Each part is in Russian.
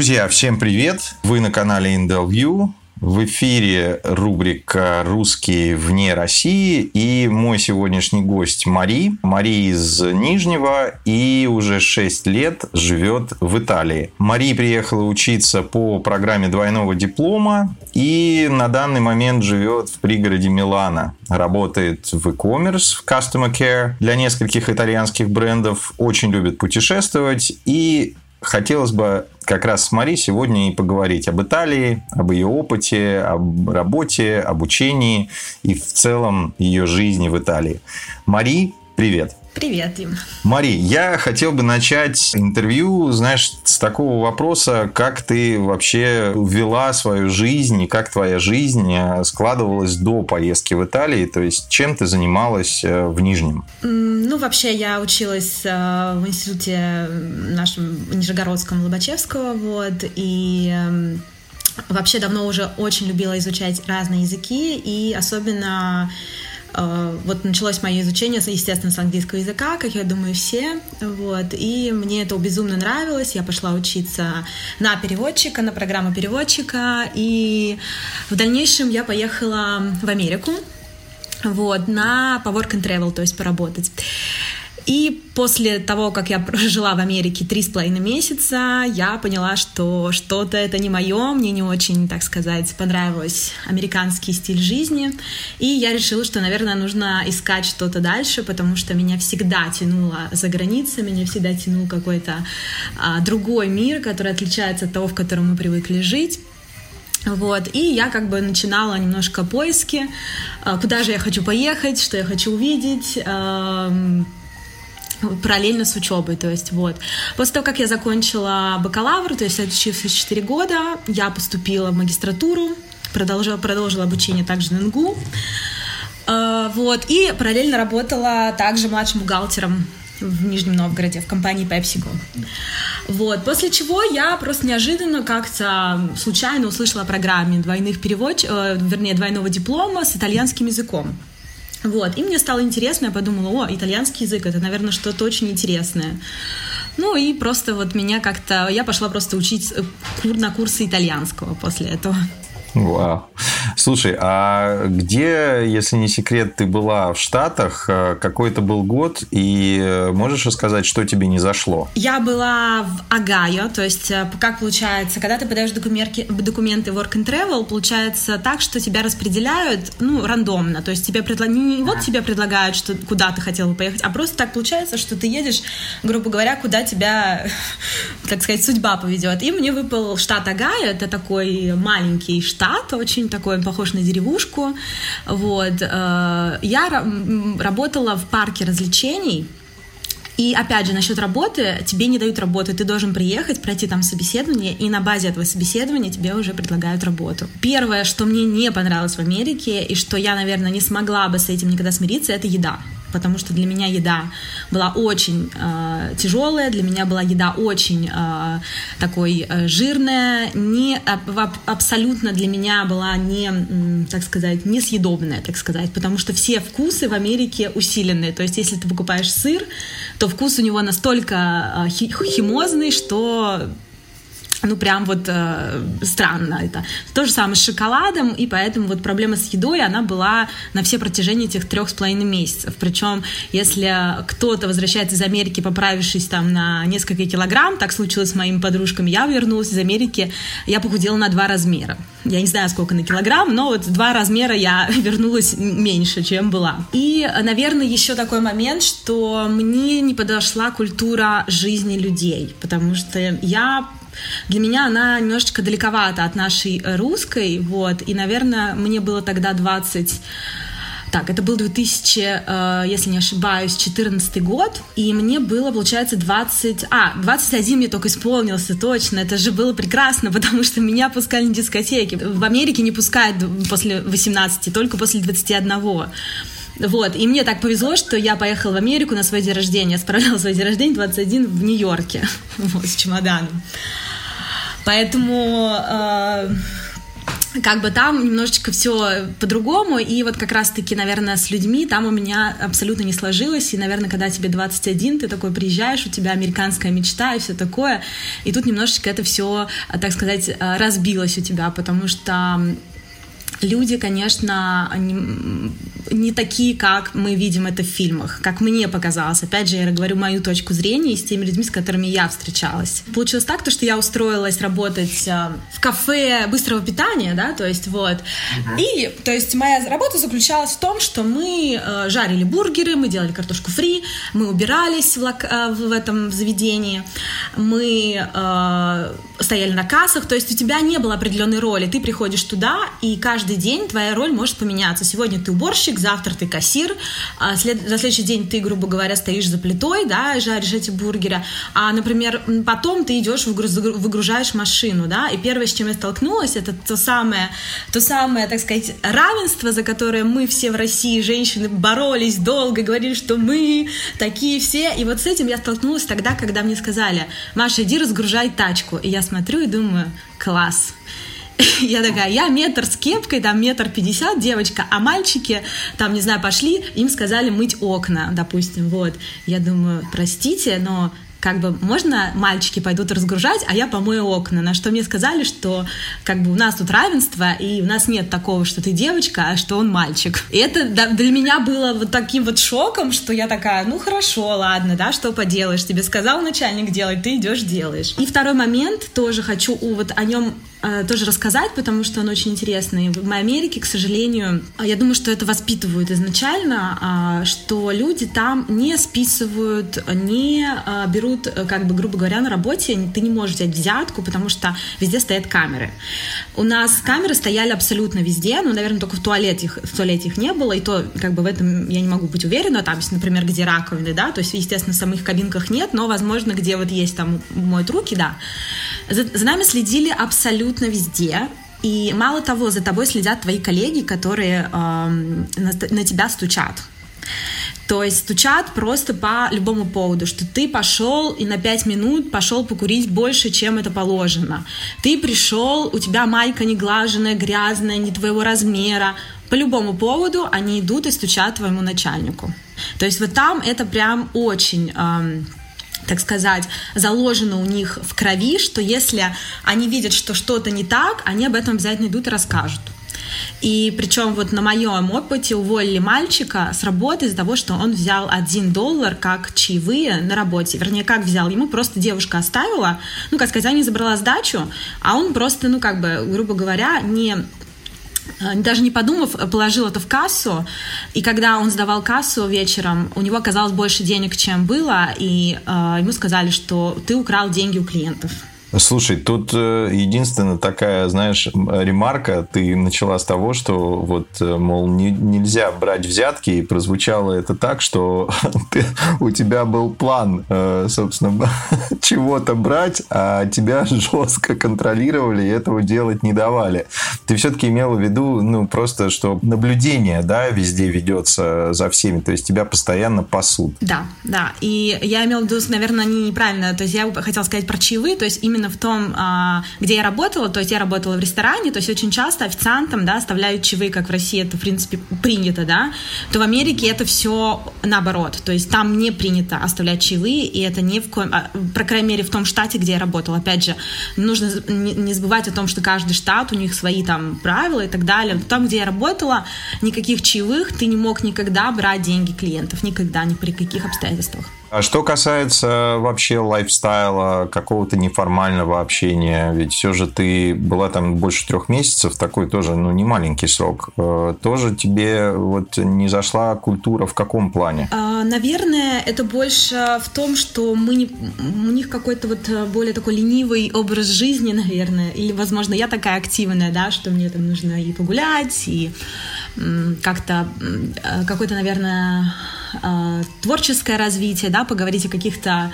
Друзья, всем привет! Вы на канале Indel View. В эфире рубрика «Русские вне России» и мой сегодняшний гость Мари. Мари из Нижнего и уже 6 лет живет в Италии. Мари приехала учиться по программе двойного диплома и на данный момент живет в пригороде Милана. Работает в e-commerce, в customer care для нескольких итальянских брендов, очень любит путешествовать и хотелось бы как раз Мари сегодня и поговорить об Италии, об ее опыте, об работе, обучении и в целом ее жизни в Италии. Мари, привет! Привет, Дим. Мари, я хотел бы начать интервью, знаешь, с такого вопроса, как ты вообще вела свою жизнь и как твоя жизнь э, складывалась до поездки в Италию, то есть чем ты занималась э, в Нижнем? Ну, вообще я училась э, в институте нашем Нижегородском Лобачевского, вот, и эм, вообще давно уже очень любила изучать разные языки, и особенно вот началось мое изучение, естественно, с английского языка, как я думаю, все. Вот. И мне это безумно нравилось. Я пошла учиться на переводчика, на программу переводчика. И в дальнейшем я поехала в Америку вот, на по work and travel, то есть поработать. И после того, как я прожила в Америке три с половиной месяца, я поняла, что что-то это не мое, мне не очень, так сказать, понравился американский стиль жизни. И я решила, что, наверное, нужно искать что-то дальше, потому что меня всегда тянуло за границей, меня всегда тянул какой-то а, другой мир, который отличается от того, в котором мы привыкли жить. Вот, и я как бы начинала немножко поиски, а, куда же я хочу поехать, что я хочу увидеть, параллельно с учебой, то есть вот. После того, как я закончила бакалавр, то есть отучившись 4 года, я поступила в магистратуру, продолжила, продолжила обучение также на НГУ, э, вот, и параллельно работала также младшим бухгалтером в Нижнем Новгороде, в компании PepsiCo. Вот. После чего я просто неожиданно как-то случайно услышала о программе двойных перевод... Э, вернее, двойного диплома с итальянским языком. Вот, и мне стало интересно, я подумала, о, итальянский язык, это, наверное, что-то очень интересное. Ну и просто вот меня как-то, я пошла просто учить э, на курсы итальянского после этого. Вау. Слушай, а где, если не секрет, ты была в Штатах? Э, какой это был год? И э, можешь рассказать, что тебе не зашло? Я была в Огайо, то есть э, как получается, когда ты подаешь документы, документы Work and Travel, получается так, что тебя распределяют, ну, рандомно, то есть тебе предла... не вот тебе предлагают, что куда ты хотел бы поехать, а просто так получается, что ты едешь, грубо говоря, куда тебя, так сказать, судьба поведет. И мне выпал штат Огайо, это такой маленький штат, штат, очень такой, похож на деревушку. Вот. Э, я работала в парке развлечений, и опять же, насчет работы, тебе не дают работы, ты должен приехать, пройти там собеседование, и на базе этого собеседования тебе уже предлагают работу. Первое, что мне не понравилось в Америке, и что я, наверное, не смогла бы с этим никогда смириться, это еда потому что для меня еда была очень э, тяжелая, для меня была еда очень э, такой э, жирная, не аб, абсолютно для меня была не, так сказать, несъедобная, так сказать, потому что все вкусы в Америке усиленные, то есть если ты покупаешь сыр, то вкус у него настолько э, химозный, что ну, прям вот э, странно это. То же самое с шоколадом, и поэтому вот проблема с едой, она была на все протяжении этих трех с половиной месяцев. Причем, если кто-то возвращается из Америки, поправившись там на несколько килограмм, так случилось с моими подружками, я вернулась из Америки, я похудела на два размера. Я не знаю, сколько на килограмм, но вот два размера я вернулась меньше, чем была. И, наверное, еще такой момент, что мне не подошла культура жизни людей, потому что я для меня она немножечко далековата от нашей русской, вот, и, наверное, мне было тогда 20 так, это был 2000, э, если не ошибаюсь, 14 год, и мне было, получается, 20... А, 21 мне только исполнился, точно, это же было прекрасно, потому что меня пускали на дискотеки. В Америке не пускают после 18, только после 21. Вот, и мне так повезло, что я поехала в Америку на свой день рождения, справляла свой день рождения 21 в Нью-Йорке, вот, с чемоданом. Поэтому... Э, как бы там немножечко все по-другому, и вот как раз-таки, наверное, с людьми там у меня абсолютно не сложилось, и, наверное, когда тебе 21, ты такой приезжаешь, у тебя американская мечта и все такое, и тут немножечко это все, так сказать, разбилось у тебя, потому что люди, конечно, не, не такие, как мы видим это в фильмах, как мне показалось. Опять же, я говорю мою точку зрения и с теми людьми, с которыми я встречалась. Получилось так, то, что я устроилась работать э, в кафе быстрого питания, да, то есть вот. Uh-huh. И, то есть, моя работа заключалась в том, что мы э, жарили бургеры, мы делали картошку фри, мы убирались в, лок- э, в этом заведении, мы э, стояли на кассах, то есть у тебя не было определенной роли. Ты приходишь туда, и каждый день твоя роль может поменяться. Сегодня ты уборщик, завтра ты кассир, а след... за следующий день ты, грубо говоря, стоишь за плитой, да, и жаришь эти бургеры. А, например, потом ты идешь, выгружаешь машину, да, и первое, с чем я столкнулась, это то самое, то самое, так сказать, равенство, за которое мы все в России, женщины, боролись долго, говорили, что мы такие все. И вот с этим я столкнулась тогда, когда мне сказали, Маша, иди разгружай тачку. И я смотрю и думаю, класс. Я такая, я метр с кепкой, там метр пятьдесят девочка, а мальчики, там, не знаю, пошли, им сказали мыть окна, допустим, вот. Я думаю, простите, но как бы можно мальчики пойдут разгружать, а я помою окна. На что мне сказали, что как бы у нас тут равенство, и у нас нет такого, что ты девочка, а что он мальчик. И это для меня было вот таким вот шоком, что я такая, ну хорошо, ладно, да, что поделаешь, тебе сказал начальник делать, ты идешь делаешь. И второй момент, тоже хочу вот о нем Э, тоже рассказать, потому что он очень интересный. В Америке, к сожалению, а, я думаю, что это воспитывают изначально, а, что люди там не списывают, не а, берут, э, как бы, грубо говоря, на работе, ты не можешь взять взятку, потому что везде стоят камеры. У нас камеры стояли абсолютно везде, ну, наверное, только в туалете, их, в туалете их не было, и то, как бы, в этом я не могу быть уверена, там, есть, например, где раковины, да, то есть, естественно, в самих кабинках нет, но, возможно, где вот есть там моют руки, да. За, за нами следили абсолютно везде. И мало того, за тобой следят твои коллеги, которые э, на, на тебя стучат. То есть стучат просто по любому поводу, что ты пошел и на пять минут пошел покурить больше, чем это положено. Ты пришел, у тебя майка не глаженная, грязная, не твоего размера. По любому поводу они идут и стучат твоему начальнику. То есть вот там это прям очень... Э, так сказать, заложено у них в крови, что если они видят, что что-то не так, они об этом обязательно идут и расскажут. И причем вот на моем опыте уволили мальчика с работы из-за того, что он взял один доллар как чаевые на работе. Вернее, как взял? Ему просто девушка оставила, ну, как сказать, не забрала сдачу, а он просто, ну, как бы, грубо говоря, не даже не подумав, положил это в кассу, и когда он сдавал кассу вечером, у него оказалось больше денег, чем было, и э, ему сказали, что ты украл деньги у клиентов. Слушай, тут э, единственная такая, знаешь, ремарка. Ты начала с того, что вот, э, мол, не, нельзя брать взятки, и прозвучало это так, что ты, у тебя был план, э, собственно, чего-то брать, а тебя жестко контролировали и этого делать не давали. Ты все-таки имела в виду, ну, просто, что наблюдение, да, везде ведется за всеми, то есть тебя постоянно пасут. Да, да. И я имела в виду, наверное, неправильно, то есть я хотела сказать про чаевые, то есть именно именно в том, а, где я работала, то есть я работала в ресторане, то есть очень часто официантам, да, оставляют чаевые, как в России это, в принципе, принято, да, то в Америке это все наоборот, то есть там не принято оставлять чаевые, и это не в коем, а, по крайней мере, в том штате, где я работала. Опять же, нужно не забывать о том, что каждый штат, у них свои там правила и так далее. Там, где я работала, никаких чаевых ты не мог никогда брать деньги клиентов, никогда, ни при каких обстоятельствах. А что касается вообще лайфстайла, какого-то неформального общения, ведь все же ты была там больше трех месяцев, такой тоже, ну, не маленький срок. Э, тоже тебе вот не зашла культура в каком плане? А, наверное, это больше в том, что мы не, у них какой-то вот более такой ленивый образ жизни, наверное, или, возможно, я такая активная, да, что мне там нужно и погулять, и как-то э, какой-то, наверное, э, творческое развитие, да, поговорить о каких-то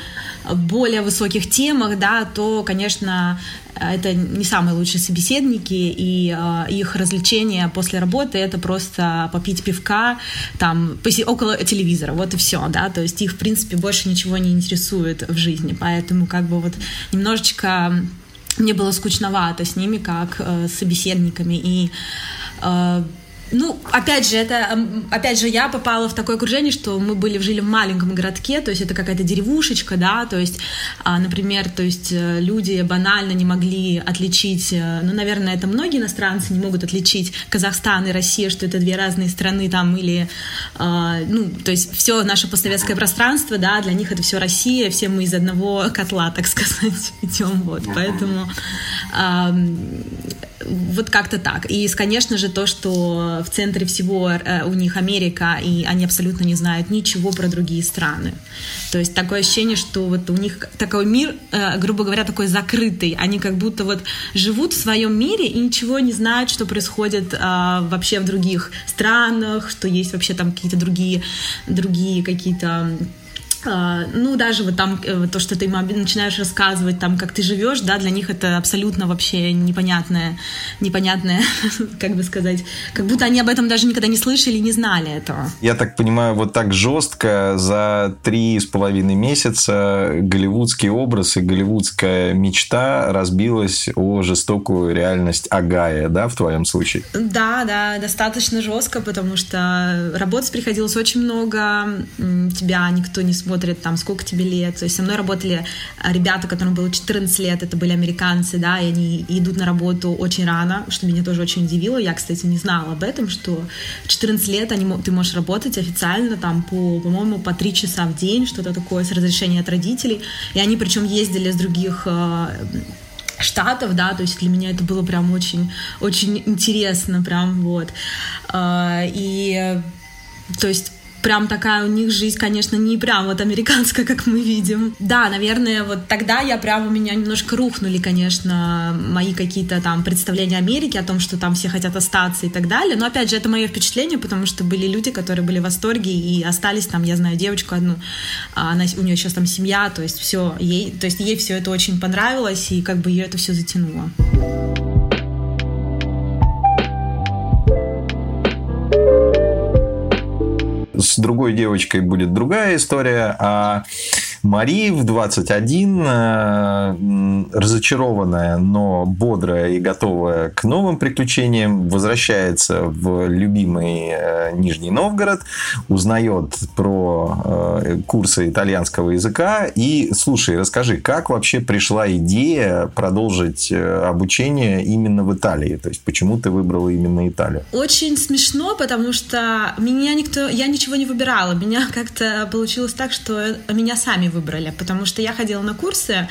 более высоких темах, да, то, конечно, это не самые лучшие собеседники, и э, их развлечения после работы это просто попить пивка там около телевизора, вот и все, да, то есть их, в принципе, больше ничего не интересует в жизни, поэтому как бы вот немножечко мне было скучновато с ними как э, собеседниками и э, ну, опять же, это, опять же, я попала в такое окружение, что мы были, жили в маленьком городке, то есть это какая-то деревушечка, да, то есть, а, например, то есть э, люди банально не могли отличить, э, ну, наверное, это многие иностранцы не могут отличить Казахстан и Россия, что это две разные страны там, или, а, ну, то есть все наше постсоветское пространство, да, для них это все Россия, все мы из одного котла, так сказать, идем, вот, поэтому вот как-то так. И, конечно же, то, что в центре всего э, у них Америка, и они абсолютно не знают ничего про другие страны. То есть такое ощущение, что вот у них такой мир, э, грубо говоря, такой закрытый. Они как будто вот живут в своем мире и ничего не знают, что происходит э, вообще в других странах, что есть вообще там какие-то другие, другие какие-то ну, даже вот там э, то, что ты начинаешь рассказывать, там, как ты живешь, да, для них это абсолютно вообще непонятное, непонятное, как бы сказать, как будто они об этом даже никогда не слышали, не знали этого. Я так понимаю, вот так жестко за три с половиной месяца голливудский образ и голливудская мечта разбилась о жестокую реальность Агая, да, в твоем случае? Да, да, достаточно жестко, потому что работать приходилось очень много, тебя никто не смотрит смотрит, там, сколько тебе лет. То есть со мной работали а, ребята, которым было 14 лет, это были американцы, да, и они идут на работу очень рано, что меня тоже очень удивило. Я, кстати, не знала об этом, что в 14 лет они, ты можешь работать официально там по, по-моему, по 3 часа в день, что-то такое, с разрешения от родителей. И они причем ездили с других а, штатов, да, то есть для меня это было прям очень, очень интересно, прям вот. А, и то есть прям такая у них жизнь, конечно, не прям вот американская, как мы видим. Да, наверное, вот тогда я прям у меня немножко рухнули, конечно, мои какие-то там представления Америки о том, что там все хотят остаться и так далее. Но опять же, это мое впечатление, потому что были люди, которые были в восторге и остались там, я знаю девочку одну, а она, у нее сейчас там семья, то есть все, ей, то есть ей все это очень понравилось и как бы ее это все затянуло. С другой девочкой будет другая история, а Мари в 21, э, разочарованная, но бодрая и готовая к новым приключениям, возвращается в любимый э, Нижний Новгород, узнает про э, курсы итальянского языка и, слушай, расскажи, как вообще пришла идея продолжить обучение именно в Италии? То есть, почему ты выбрала именно Италию? Очень смешно, потому что меня никто, я ничего не выбирала. Меня как-то получилось так, что меня сами выбрали, потому что я ходила на курсы,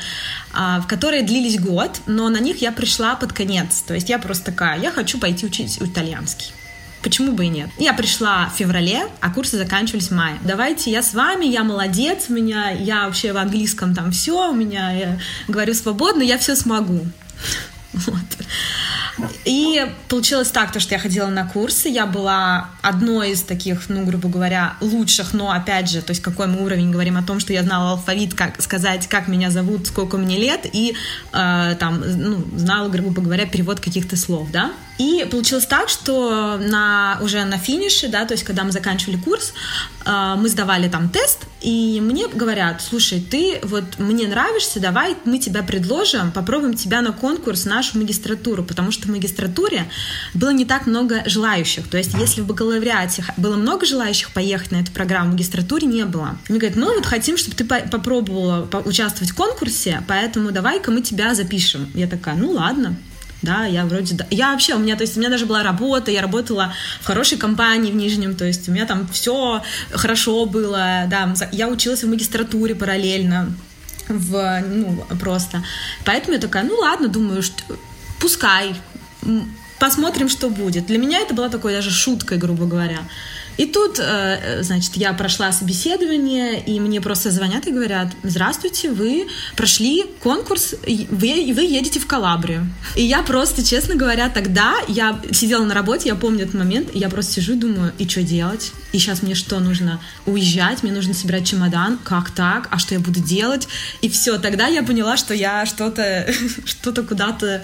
а, в которые длились год, но на них я пришла под конец. То есть я просто такая, я хочу пойти учить итальянский. Почему бы и нет? Я пришла в феврале, а курсы заканчивались в мае. Давайте я с вами, я молодец, у меня, я вообще в английском там все, у меня, я говорю свободно, я все смогу. Вот. И получилось так, то, что я ходила на курсы, я была одной из таких, ну, грубо говоря, лучших, но, опять же, то есть какой мы уровень говорим о том, что я знала алфавит, как сказать, как меня зовут, сколько мне лет, и э, там, ну, знала, грубо говоря, перевод каких-то слов, да. И получилось так, что на, уже на финише, да, то есть когда мы заканчивали курс, э, мы сдавали там тест, и мне говорят, слушай, ты вот мне нравишься, давай мы тебя предложим, попробуем тебя на конкурс нашу магистратуру, потому что в магистратуре было не так много желающих. То есть если в бакалавриате было много желающих поехать на эту программу, в магистратуре не было. Мне говорят, ну вот хотим, чтобы ты попробовала участвовать в конкурсе, поэтому давай-ка мы тебя запишем. Я такая, ну ладно да, я вроде, я вообще, у меня, то есть у меня даже была работа, я работала в хорошей компании в Нижнем, то есть у меня там все хорошо было, да, я училась в магистратуре параллельно, в, ну, просто. Поэтому я такая, ну ладно, думаю, что пускай, посмотрим, что будет. Для меня это была такой даже шуткой, грубо говоря. И тут, э, значит, я прошла собеседование, и мне просто звонят и говорят, здравствуйте, вы прошли конкурс, вы, вы едете в Калабрию. И я просто, честно говоря, тогда я сидела на работе, я помню этот момент, и я просто сижу и думаю, и что делать? И сейчас мне что нужно? Уезжать, мне нужно собирать чемодан, как так? А что я буду делать? И все, тогда я поняла, что я что-то, что-то куда-то,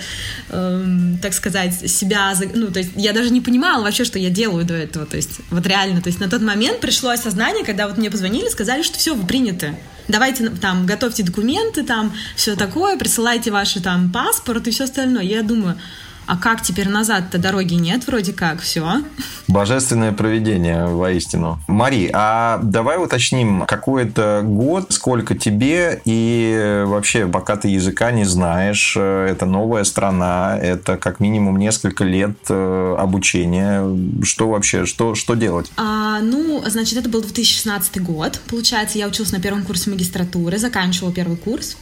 эм, так сказать, себя, ну, то есть я даже не понимала вообще, что я делаю до этого, то есть вот реально реально. То есть на тот момент пришло осознание, когда вот мне позвонили, сказали, что все, вы приняты. Давайте там готовьте документы, там все такое, присылайте ваши там паспорт и все остальное. Я думаю, а как теперь назад-то дороги нет, вроде как, все. Божественное проведение, воистину. Мари, а давай уточним, какой это год, сколько тебе, и вообще, пока ты языка не знаешь, э, это новая страна, это как минимум несколько лет э, обучения. Что вообще, что, что делать? А, ну, значит, это был 2016 год, получается, я училась на первом курсе магистратуры, заканчивала первый курс.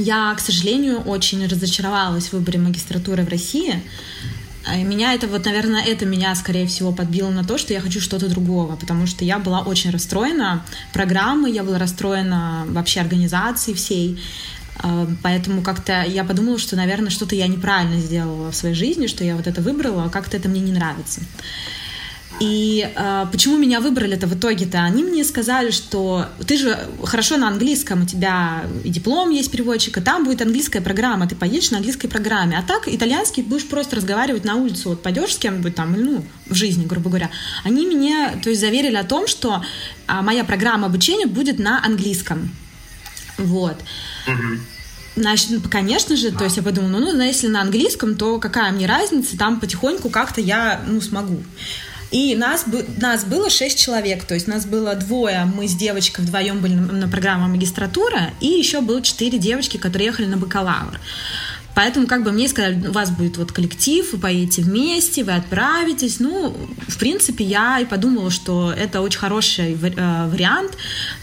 Я, к сожалению, очень разочаровалась в выборе магистратуры в России. А меня это вот, наверное, это меня, скорее всего, подбило на то, что я хочу что-то другого, потому что я была очень расстроена программой, я была расстроена вообще организацией всей. А, поэтому как-то я подумала, что, наверное, что-то я неправильно сделала в своей жизни, что я вот это выбрала, а как-то это мне не нравится. И э, почему меня выбрали-то в итоге-то? Они мне сказали, что ты же хорошо на английском, у тебя и диплом есть переводчика, там будет английская программа, ты поедешь на английской программе. А так итальянский будешь просто разговаривать на улицу, вот пойдешь с кем-нибудь там, ну, в жизни, грубо говоря. Они мне, то есть, заверили о том, что а, моя программа обучения будет на английском. Вот. Значит, ну, конечно же, то есть я подумала, ну, ну, если на английском, то какая мне разница, там потихоньку как-то я, ну, смогу. И нас, нас было шесть человек, то есть нас было двое, мы с девочкой вдвоем были на, на программе магистратура, и еще было четыре девочки, которые ехали на бакалавр. Поэтому как бы мне сказали, у вас будет вот коллектив, вы поедете вместе, вы отправитесь. Ну, в принципе, я и подумала, что это очень хороший э, вариант,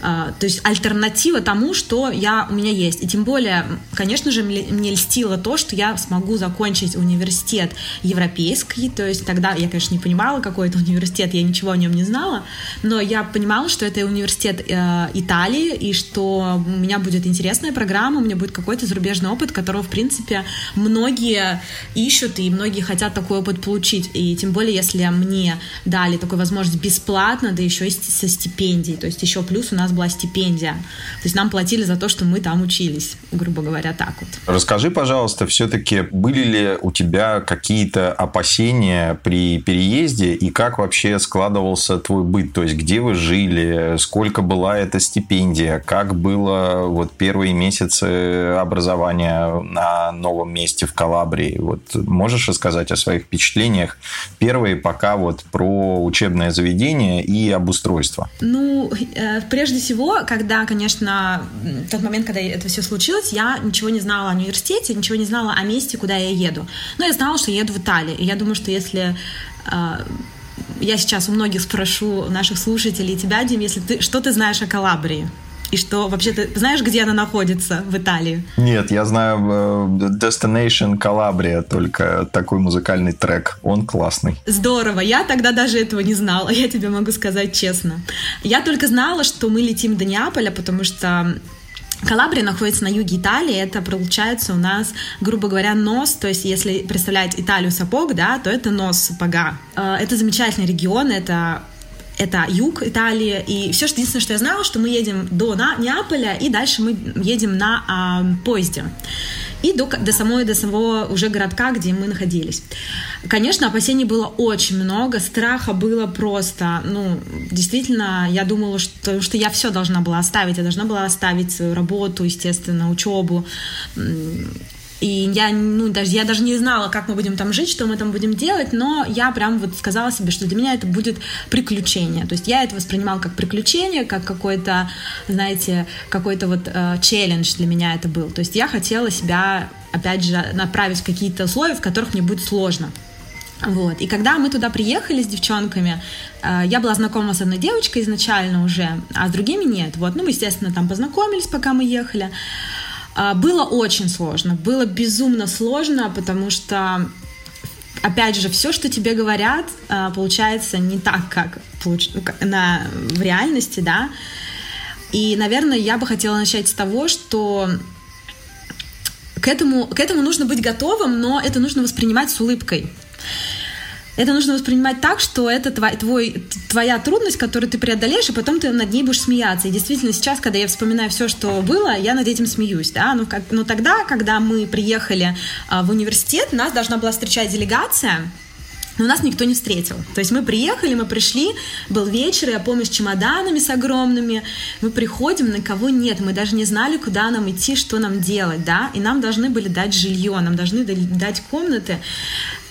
э, то есть альтернатива тому, что я, у меня есть. И тем более, конечно же, мне льстило то, что я смогу закончить университет европейский, то есть тогда я, конечно, не понимала, какой это университет, я ничего о нем не знала, но я понимала, что это университет э, Италии, и что у меня будет интересная программа, у меня будет какой-то зарубежный опыт, которого, в принципе, многие ищут и многие хотят такой опыт получить. И тем более, если мне дали такую возможность бесплатно, да еще и со стипендией. То есть еще плюс у нас была стипендия. То есть нам платили за то, что мы там учились, грубо говоря, так вот. Расскажи, пожалуйста, все-таки были ли у тебя какие-то опасения при переезде и как вообще складывался твой быт? То есть где вы жили, сколько была эта стипендия, как было вот первые месяцы образования на новом месте в Калабрии. Вот можешь рассказать о своих впечатлениях? Первые пока вот про учебное заведение и обустройство. Ну, э, прежде всего, когда, конечно, тот момент, когда это все случилось, я ничего не знала о университете, ничего не знала о месте, куда я еду. Но я знала, что я еду в Италию. И я думаю, что если э, я сейчас у многих спрошу наших слушателей тебя, Дим, если ты что ты знаешь о Калабрии? И что вообще ты знаешь, где она находится в Италии? Нет, я знаю э, Destination Calabria, только такой музыкальный трек. Он классный. Здорово. Я тогда даже этого не знала, я тебе могу сказать честно. Я только знала, что мы летим до Неаполя, потому что Калабрия находится на юге Италии, это получается у нас, грубо говоря, нос, то есть если представлять Италию сапог, да, то это нос сапога. Э, это замечательный регион, это это юг Италии, и все, что единственное, что я знала, что мы едем до Неаполя, и дальше мы едем на а, поезде. И до, до самой, до самого уже городка, где мы находились. Конечно, опасений было очень много, страха было просто, ну, действительно, я думала, что, что я все должна была оставить, я должна была оставить свою работу, естественно, учебу, и я, ну, даже, я даже не знала, как мы будем там жить, что мы там будем делать, но я прям вот сказала себе, что для меня это будет приключение. То есть я это воспринимала как приключение, как какой-то, знаете, какой-то вот э, челлендж для меня это был. То есть я хотела себя, опять же, направить в какие-то условия, в которых мне будет сложно. Вот. И когда мы туда приехали с девчонками, э, я была знакома с одной девочкой изначально уже, а с другими нет. Вот. Ну, мы, естественно, там познакомились, пока мы ехали. А, было очень сложно, было безумно сложно, потому что опять же, все, что тебе говорят, а, получается не так, как на, в реальности, да. И, наверное, я бы хотела начать с того, что к этому, к этому нужно быть готовым, но это нужно воспринимать с улыбкой это нужно воспринимать так, что это твой, твой, твоя трудность, которую ты преодолеешь, и потом ты над ней будешь смеяться. И действительно, сейчас, когда я вспоминаю все, что было, я над этим смеюсь. Да? Но, как, но тогда, когда мы приехали а, в университет, нас должна была встречать делегация, но нас никто не встретил. То есть мы приехали, мы пришли, был вечер, я помню, с чемоданами с огромными. Мы приходим, никого нет, мы даже не знали, куда нам идти, что нам делать, да, и нам должны были дать жилье, нам должны дать комнаты.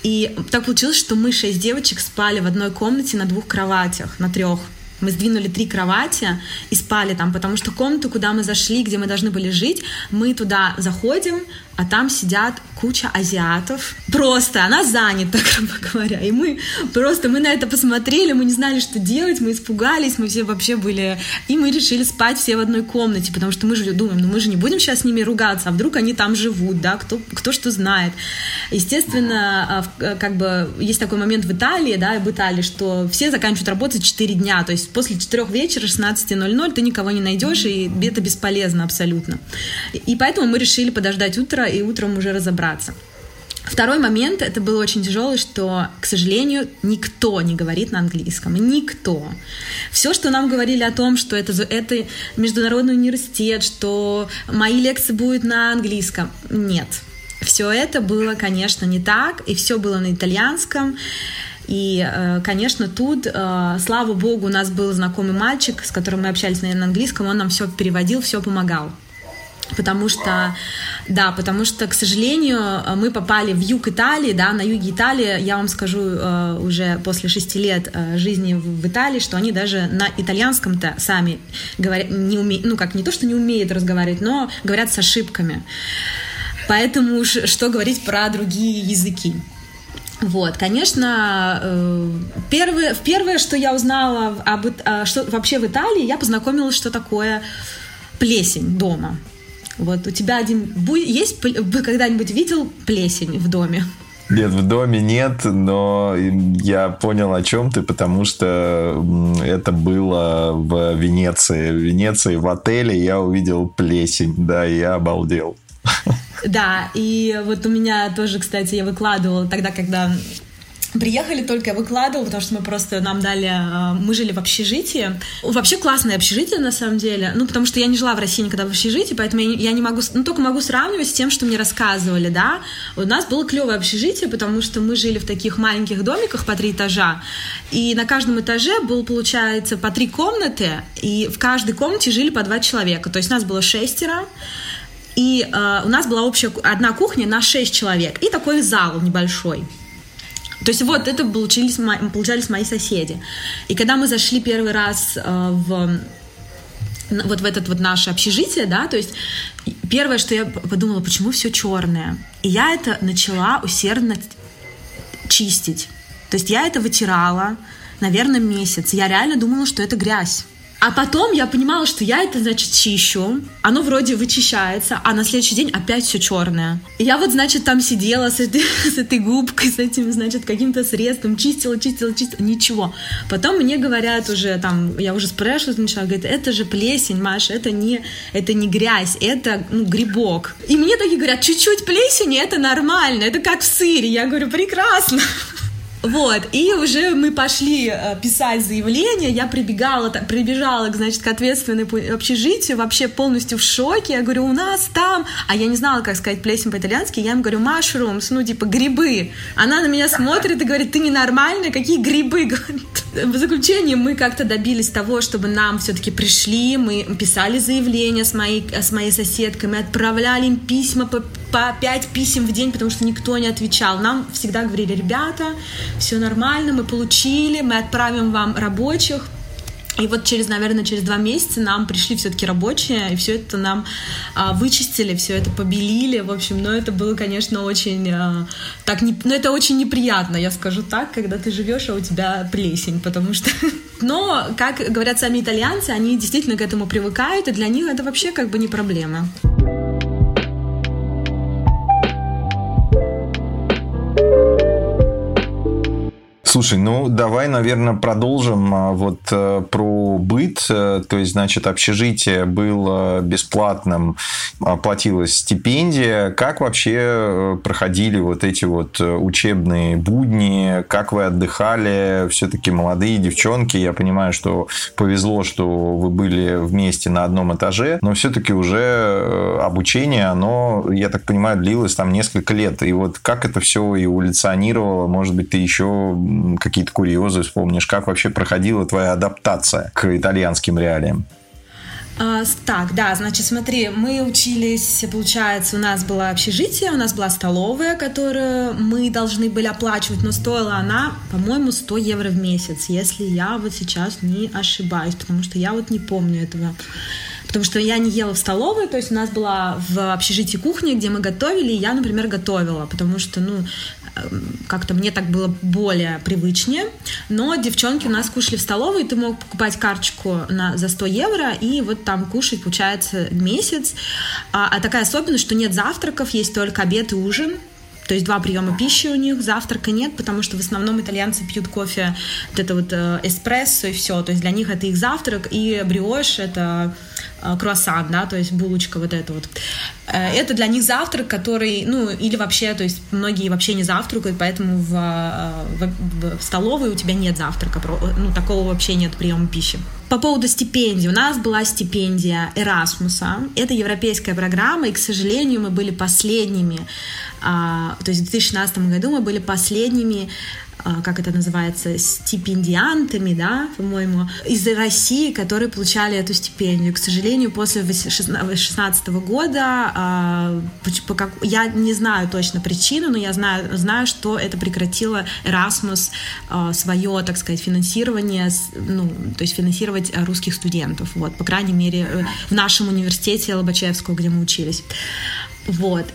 И так получилось, что мы шесть девочек спали в одной комнате на двух кроватях, на трех. Мы сдвинули три кровати и спали там, потому что комнату, куда мы зашли, где мы должны были жить, мы туда заходим, а там сидят куча азиатов. Просто она занята, грубо говоря. И мы просто, мы на это посмотрели, мы не знали, что делать, мы испугались, мы все вообще были... И мы решили спать все в одной комнате, потому что мы же думаем, ну мы же не будем сейчас с ними ругаться, а вдруг они там живут, да, кто, кто что знает. Естественно, а, э, как бы есть такой момент в Италии, да, в Италии, что все заканчивают работать 4 дня, то есть после 4 вечера, 16.00 ты никого не найдешь, и это бесполезно абсолютно. И поэтому мы решили подождать утро и утром уже разобраться. Второй момент, это было очень тяжелый, что, к сожалению, никто не говорит на английском. Никто. Все, что нам говорили о том, что это, это международный университет, что мои лекции будут на английском, нет. Все это было, конечно, не так, и все было на итальянском. И, э, конечно, тут, э, слава богу, у нас был знакомый мальчик, с которым мы общались, наверное, на английском, он нам все переводил, все помогал. Потому что, да, потому что, к сожалению, мы попали в юг Италии, да, на юге Италии, я вам скажу э, уже после шести лет э, жизни в Италии, что они даже на итальянском-то сами говорят, не умеют, ну как, не то, что не умеют разговаривать, но говорят с ошибками. Поэтому уж что говорить про другие языки. Вот, конечно, э, первое, первое, что я узнала об, что вообще в Италии, я познакомилась, что такое плесень дома. Вот у тебя один есть когда-нибудь видел плесень в доме? Нет, в доме нет, но я понял, о чем ты, потому что это было в Венеции. В Венеции в отеле я увидел плесень, да, и я обалдел. Да, и вот у меня тоже, кстати, я выкладывала тогда, когда Приехали только, я выкладывала, потому что мы просто нам дали, а, мы жили в общежитии. Вообще классное общежитие, на самом деле. Ну, потому что я не жила в России никогда в общежитии, поэтому я не, я не могу, ну, только могу сравнивать с тем, что мне рассказывали, да. У нас было клевое общежитие, потому что мы жили в таких маленьких домиках по три этажа, и на каждом этаже был, получается, по три комнаты, и в каждой комнате жили по два человека. То есть нас было шестеро, и э, у нас была общая одна кухня на шесть человек, и такой зал небольшой. То есть вот это получились, получались мои соседи. И когда мы зашли первый раз э, в вот в этот вот наше общежитие, да, то есть первое, что я подумала, почему все черное. И я это начала усердно чистить. То есть я это вытирала, наверное, месяц. Я реально думала, что это грязь. А потом я понимала, что я это, значит, чищу. Оно вроде вычищается, а на следующий день опять все черное. И я вот, значит, там сидела с этой, с этой губкой, с этим, значит, каким-то средством, чистила, чистила, чистила, ничего. Потом мне говорят уже, там, я уже спрашиваю сначала, говорит, это же плесень, Маша, это не, это не грязь, это, ну, грибок. И мне такие говорят, чуть-чуть плесени, это нормально, это как в сыре. Я говорю, прекрасно. Вот, и уже мы пошли э, писать заявление, я прибегала, прибежала, значит, к ответственной общежитию, вообще полностью в шоке, я говорю, у нас там, а я не знала, как сказать плесень по-итальянски, я им говорю, mushrooms, ну, типа, грибы. Она на меня смотрит и говорит, ты ненормальная, какие грибы, говорит. В заключение мы как-то добились того, чтобы нам все-таки пришли, мы писали заявление с моей, с моей соседкой, мы отправляли им письма по, по 5 писем в день, потому что никто не отвечал. Нам всегда говорили, ребята, все нормально, мы получили, мы отправим вам рабочих, и вот через, наверное, через два месяца нам пришли все-таки рабочие, и все это нам а, вычистили, все это побелили, в общем, но это было, конечно, очень а, так, не, ну это очень неприятно, я скажу так, когда ты живешь, а у тебя плесень, потому что, но, как говорят сами итальянцы, они действительно к этому привыкают, и для них это вообще как бы не проблема. Слушай, ну давай, наверное, продолжим а, вот э, быт? То есть, значит, общежитие было бесплатным, платилась стипендия. Как вообще проходили вот эти вот учебные будни? Как вы отдыхали? Все-таки молодые девчонки. Я понимаю, что повезло, что вы были вместе на одном этаже, но все-таки уже обучение, оно, я так понимаю, длилось там несколько лет. И вот как это все эволюционировало? Может быть, ты еще какие-то курьезы вспомнишь? Как вообще проходила твоя адаптация к итальянским реалиям? А, так, да, значит, смотри, мы учились, получается, у нас было общежитие, у нас была столовая, которую мы должны были оплачивать, но стоила она, по-моему, 100 евро в месяц, если я вот сейчас не ошибаюсь, потому что я вот не помню этого потому что я не ела в столовой, то есть у нас была в общежитии кухня, где мы готовили, и я, например, готовила, потому что, ну, эм, как-то мне так было более привычнее. Но девчонки у нас кушали в столовой, ты мог покупать карточку на, за 100 евро и вот там кушать, получается, месяц. А, а такая особенность, что нет завтраков, есть только обед и ужин. То есть два приема пищи у них, завтрака нет, потому что в основном итальянцы пьют кофе, вот это вот э, эспрессо и все. То есть для них это их завтрак, и бриош это Э, круассан, да, то есть булочка вот эта вот. Э, это для них завтрак, который, ну, или вообще, то есть многие вообще не завтракают, поэтому в, э, в, в столовой у тебя нет завтрака, ну, такого вообще нет приема пищи. По поводу стипендий. У нас была стипендия Эрасмуса. Это европейская программа, и, к сожалению, мы были последними, а, то есть в 2016 году мы были последними как это называется, стипендиантами, да, по-моему, из России, которые получали эту стипендию. К сожалению, после 2016 года, а, я не знаю точно причину, но я знаю, знаю что это прекратило Erasmus а, свое, так сказать, финансирование, ну, то есть финансировать русских студентов, вот, по крайней мере, э, в нашем университете Лобачевского, где мы учились. Вот.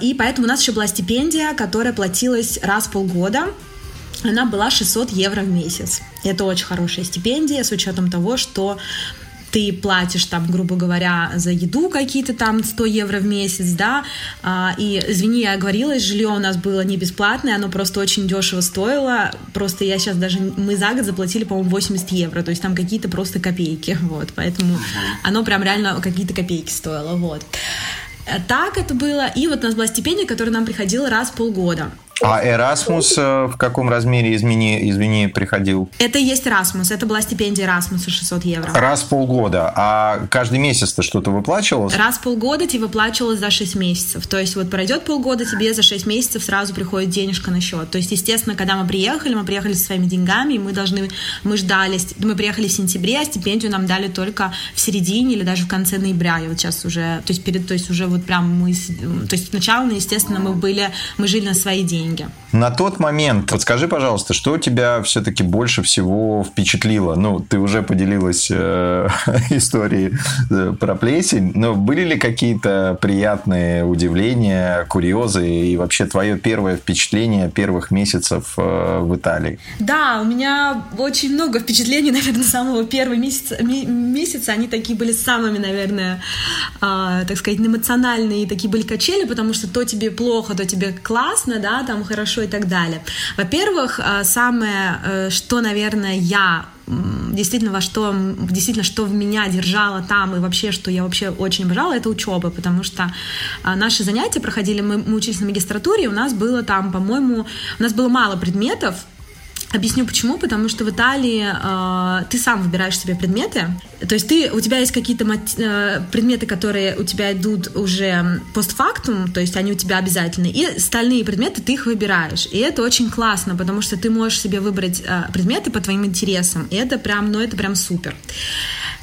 И поэтому у нас еще была стипендия, которая платилась раз в полгода она была 600 евро в месяц. Это очень хорошая стипендия с учетом того, что ты платишь там, грубо говоря, за еду какие-то там 100 евро в месяц, да, а, и, извини, я оговорилась, жилье у нас было не бесплатное, оно просто очень дешево стоило, просто я сейчас даже, мы за год заплатили, по-моему, 80 евро, то есть там какие-то просто копейки, вот, поэтому оно прям реально какие-то копейки стоило, вот. Так это было, и вот у нас была стипендия, которая нам приходила раз в полгода. А Эрасмус э, в каком размере, извини, извини, приходил? Это и есть Эрасмус. Это была стипендия Эрасмуса 600 евро. Раз в полгода. А каждый месяц ты что-то выплачивалось? Раз в полгода тебе выплачивалось за 6 месяцев. То есть вот пройдет полгода, тебе за 6 месяцев сразу приходит денежка на счет. То есть, естественно, когда мы приехали, мы приехали со своими деньгами, и мы должны, мы ждали, мы приехали в сентябре, а стипендию нам дали только в середине или даже в конце ноября. И вот сейчас уже, то есть перед, то есть уже вот прям мы, то есть сначала, естественно, мы были, мы жили на свои деньги деньги. На тот момент, подскажи, пожалуйста, что тебя все-таки больше всего впечатлило? Ну, ты уже поделилась э, историей э, про плесень, но были ли какие-то приятные удивления, курьезы и вообще твое первое впечатление первых месяцев э, в Италии? Да, у меня очень много впечатлений, наверное, самого первого месяца. месяца. Они такие были самыми, наверное, э, так сказать, эмоциональные, такие были качели, потому что то тебе плохо, то тебе классно, да, там хорошо и так далее. Во-первых, э, самое, э, что, наверное, я действительно во что действительно что в меня держало там и вообще что я вообще очень обожала это учеба потому что а, наши занятия проходили мы, мы учились на магистратуре и у нас было там по-моему у нас было мало предметов Объясню почему. Потому что в Италии э, ты сам выбираешь себе предметы. То есть ты, у тебя есть какие-то э, предметы, которые у тебя идут уже постфактум, то есть они у тебя обязательны. И остальные предметы ты их выбираешь. И это очень классно, потому что ты можешь себе выбрать э, предметы по твоим интересам. И это прям, ну это прям супер.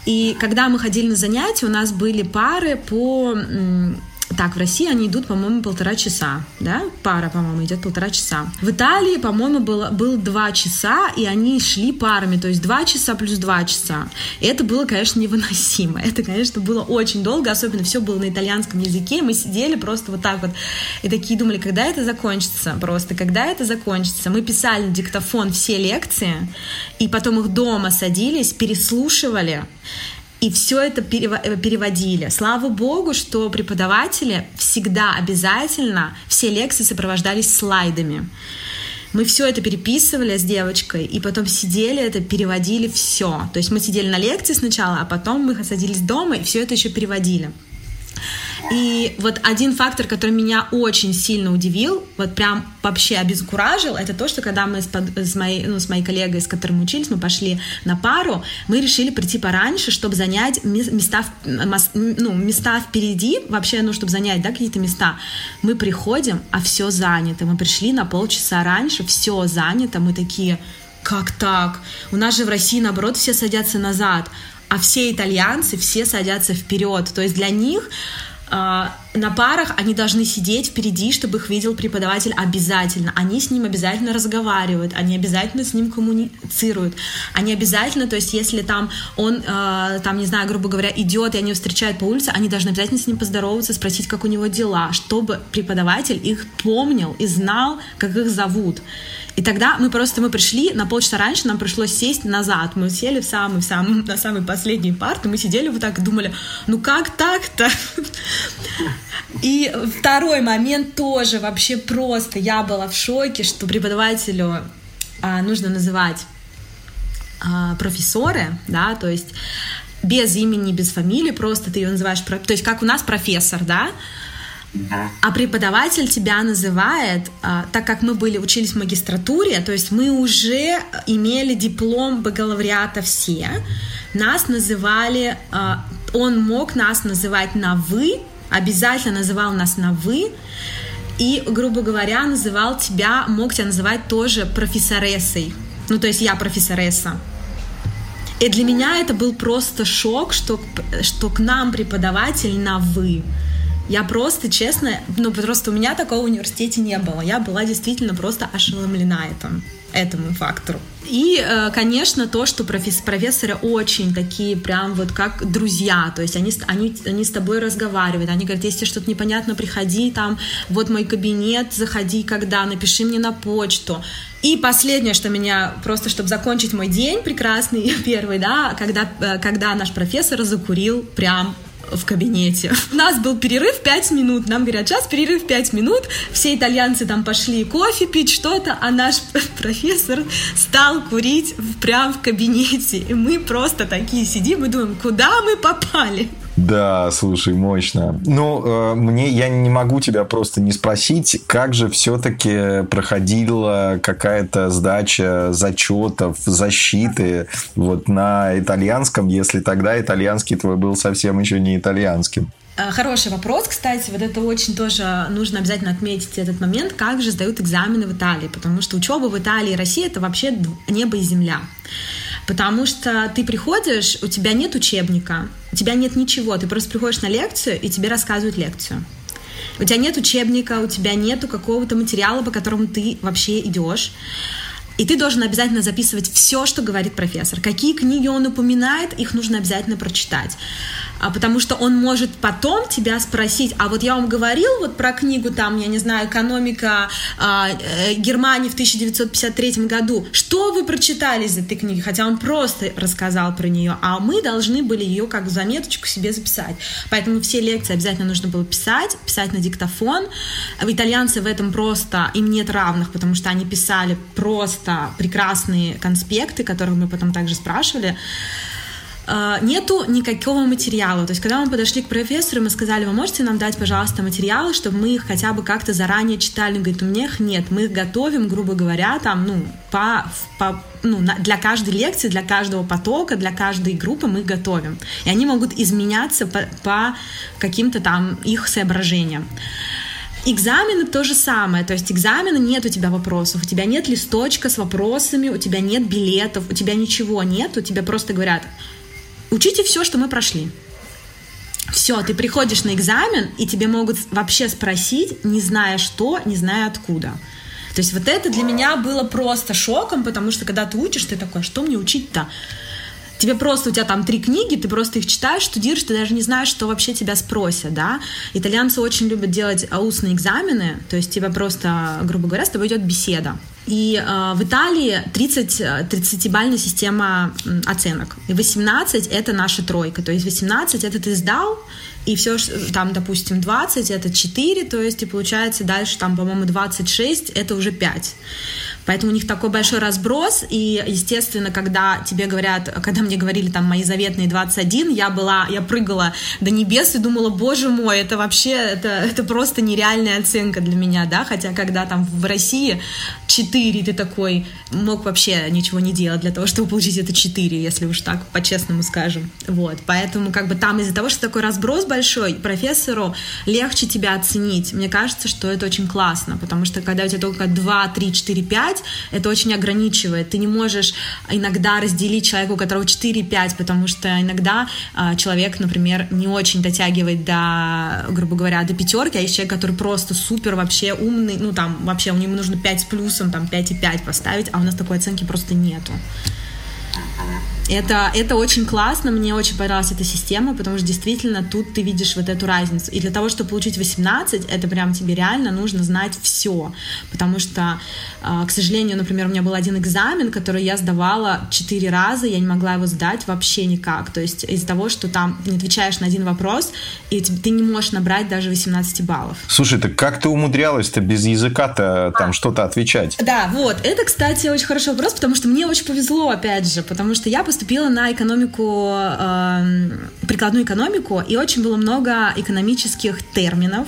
И когда мы ходили на занятия, у нас были пары по так, в России они идут, по-моему, полтора часа, да? Пара, по-моему, идет полтора часа. В Италии, по-моему, было, было два часа, и они шли парами, то есть два часа плюс два часа. И это было, конечно, невыносимо. Это, конечно, было очень долго, особенно все было на итальянском языке. Мы сидели просто вот так вот и такие думали, когда это закончится просто, когда это закончится. Мы писали на диктофон все лекции, и потом их дома садились, переслушивали, и все это э, переводили. Слава богу, что преподаватели всегда обязательно все лекции сопровождались слайдами. Мы все это переписывали с девочкой, и потом сидели это, переводили все. То есть мы сидели на лекции сначала, а потом мы садились дома и все это еще переводили. И вот один фактор, который меня очень сильно удивил, вот прям вообще обезкуражил, это то, что когда мы с, с, моей, ну, с моей коллегой, с которой мы учились, мы пошли на пару, мы решили прийти пораньше, чтобы занять места, ну, места впереди, вообще, ну, чтобы занять, да, какие-то места. Мы приходим, а все занято. Мы пришли на полчаса раньше, все занято, мы такие, как так? У нас же в России, наоборот, все садятся назад а все итальянцы все садятся вперед. То есть для них на парах они должны сидеть впереди, чтобы их видел преподаватель обязательно. Они с ним обязательно разговаривают, они обязательно с ним коммуницируют. Они обязательно, то есть если там он, э, там, не знаю, грубо говоря, идет, и они встречают по улице, они должны обязательно с ним поздороваться, спросить, как у него дела, чтобы преподаватель их помнил и знал, как их зовут. И тогда мы просто мы пришли на полчаса раньше, нам пришлось сесть назад. Мы сели в самый, в самый, на самый последний парт, и мы сидели вот так и думали, ну как так-то? И второй момент тоже вообще просто. Я была в шоке, что преподавателю а, нужно называть а, профессоры, да, то есть без имени, без фамилии, просто ты ее называешь, то есть как у нас профессор, да, а преподаватель тебя называет, а, так как мы были учились в магистратуре, то есть мы уже имели диплом бакалавриата все, нас называли, а, он мог нас называть на вы, обязательно называл нас на вы, и, грубо говоря, называл тебя, мог тебя называть тоже профессорессой. Ну, то есть я профессоресса. И для меня это был просто шок, что, что к нам преподаватель на «вы». Я просто, честно, ну, просто у меня такого в университете не было. Я была действительно просто ошеломлена этим, этому фактору. И, э, конечно, то, что профессоры очень такие прям вот как друзья, то есть они, они, они с тобой разговаривают, они говорят, если что-то непонятно, приходи там, вот мой кабинет, заходи когда, напиши мне на почту. И последнее, что меня, просто чтобы закончить мой день прекрасный, первый, да, когда, э, когда наш профессор закурил прям в кабинете. У нас был перерыв 5 минут. Нам говорят, сейчас перерыв 5 минут. Все итальянцы там пошли кофе пить, что-то, а наш профессор стал курить прямо в кабинете. И мы просто такие сидим и думаем, куда мы попали? Да, слушай, мощно. Ну, э, мне я не могу тебя просто не спросить, как же все-таки проходила какая-то сдача зачетов, защиты вот на итальянском, если тогда итальянский твой был совсем еще не итальянским. Э, хороший вопрос, кстати, вот это очень тоже нужно обязательно отметить этот момент, как же сдают экзамены в Италии, потому что учеба в Италии и России это вообще небо и земля. Потому что ты приходишь, у тебя нет учебника, у тебя нет ничего, ты просто приходишь на лекцию, и тебе рассказывают лекцию. У тебя нет учебника, у тебя нету какого-то материала, по которому ты вообще идешь. И ты должен обязательно записывать все, что говорит профессор. Какие книги он упоминает, их нужно обязательно прочитать. А потому что он может потом тебя спросить, а вот я вам говорил вот про книгу там, я не знаю, «Экономика а, э, Германии в 1953 году». Что вы прочитали из этой книги? Хотя он просто рассказал про нее, а мы должны были ее как заметочку себе записать. Поэтому все лекции обязательно нужно было писать, писать на диктофон. Итальянцы в этом просто, им нет равных, потому что они писали просто прекрасные конспекты, которых мы потом также спрашивали. А, нету никакого материала. То есть, когда мы подошли к профессору, мы сказали, вы можете нам дать, пожалуйста, материалы, чтобы мы их хотя бы как-то заранее читали. Он говорит, у меня их нет. Мы их готовим, грубо говоря, там, ну, по, по, ну, для каждой лекции, для каждого потока, для каждой группы мы их готовим. И они могут изменяться по, по каким-то там их соображениям. Экзамены то же самое, то есть экзамена нет у тебя вопросов, у тебя нет листочка с вопросами, у тебя нет билетов, у тебя ничего нет, у тебя просто говорят, Учите все, что мы прошли. Все, ты приходишь на экзамен, и тебе могут вообще спросить, не зная что, не зная откуда. То есть вот это для меня было просто шоком, потому что когда ты учишь, ты такой, «А что мне учить-то? Тебе просто, у тебя там три книги, ты просто их читаешь, студируешь, ты даже не знаешь, что вообще тебя спросят, да. Итальянцы очень любят делать устные экзамены, то есть тебя просто, грубо говоря, с тобой идет беседа. И э, в Италии 30, 30-бальная система оценок. И 18 — это наша тройка. То есть 18 — это ты сдал, и все, там, допустим, 20 — это 4, то есть, и получается дальше, там, по-моему, 26 — это уже 5. Поэтому у них такой большой разброс, и, естественно, когда тебе говорят, когда мне говорили там мои заветные 21, я была, я прыгала до небес и думала, боже мой, это вообще, это, это просто нереальная оценка для меня, да, хотя когда там в России 4, ты такой мог вообще ничего не делать для того, чтобы получить это 4, если уж так по-честному скажем, вот, поэтому как бы там из-за того, что такой разброс большой, профессору легче тебя оценить, мне кажется, что это очень классно, потому что когда у тебя только 2, 3, 4, 5, 5, это очень ограничивает. Ты не можешь иногда разделить человека, у которого 4-5, потому что иногда э, человек, например, не очень дотягивает до, грубо говоря, до пятерки, а есть человек, который просто супер вообще умный, ну там вообще у него нужно 5 с плюсом, там 5,5 поставить, а у нас такой оценки просто нету. Это, это очень классно, мне очень понравилась эта система, потому что действительно тут ты видишь вот эту разницу. И для того, чтобы получить 18, это прям тебе реально нужно знать все. Потому что, а, к сожалению, например, у меня был один экзамен, который я сдавала 4 раза, я не могла его сдать вообще никак. То есть из-за того, что там не отвечаешь на один вопрос, и ты не можешь набрать даже 18 баллов. Слушай, так как ты умудрялась-то без языка-то там а. что-то отвечать? Да, вот. Это, кстати, очень хороший вопрос, потому что мне очень повезло, опять же, потому что я поступила на экономику, э, прикладную экономику, и очень было много экономических терминов,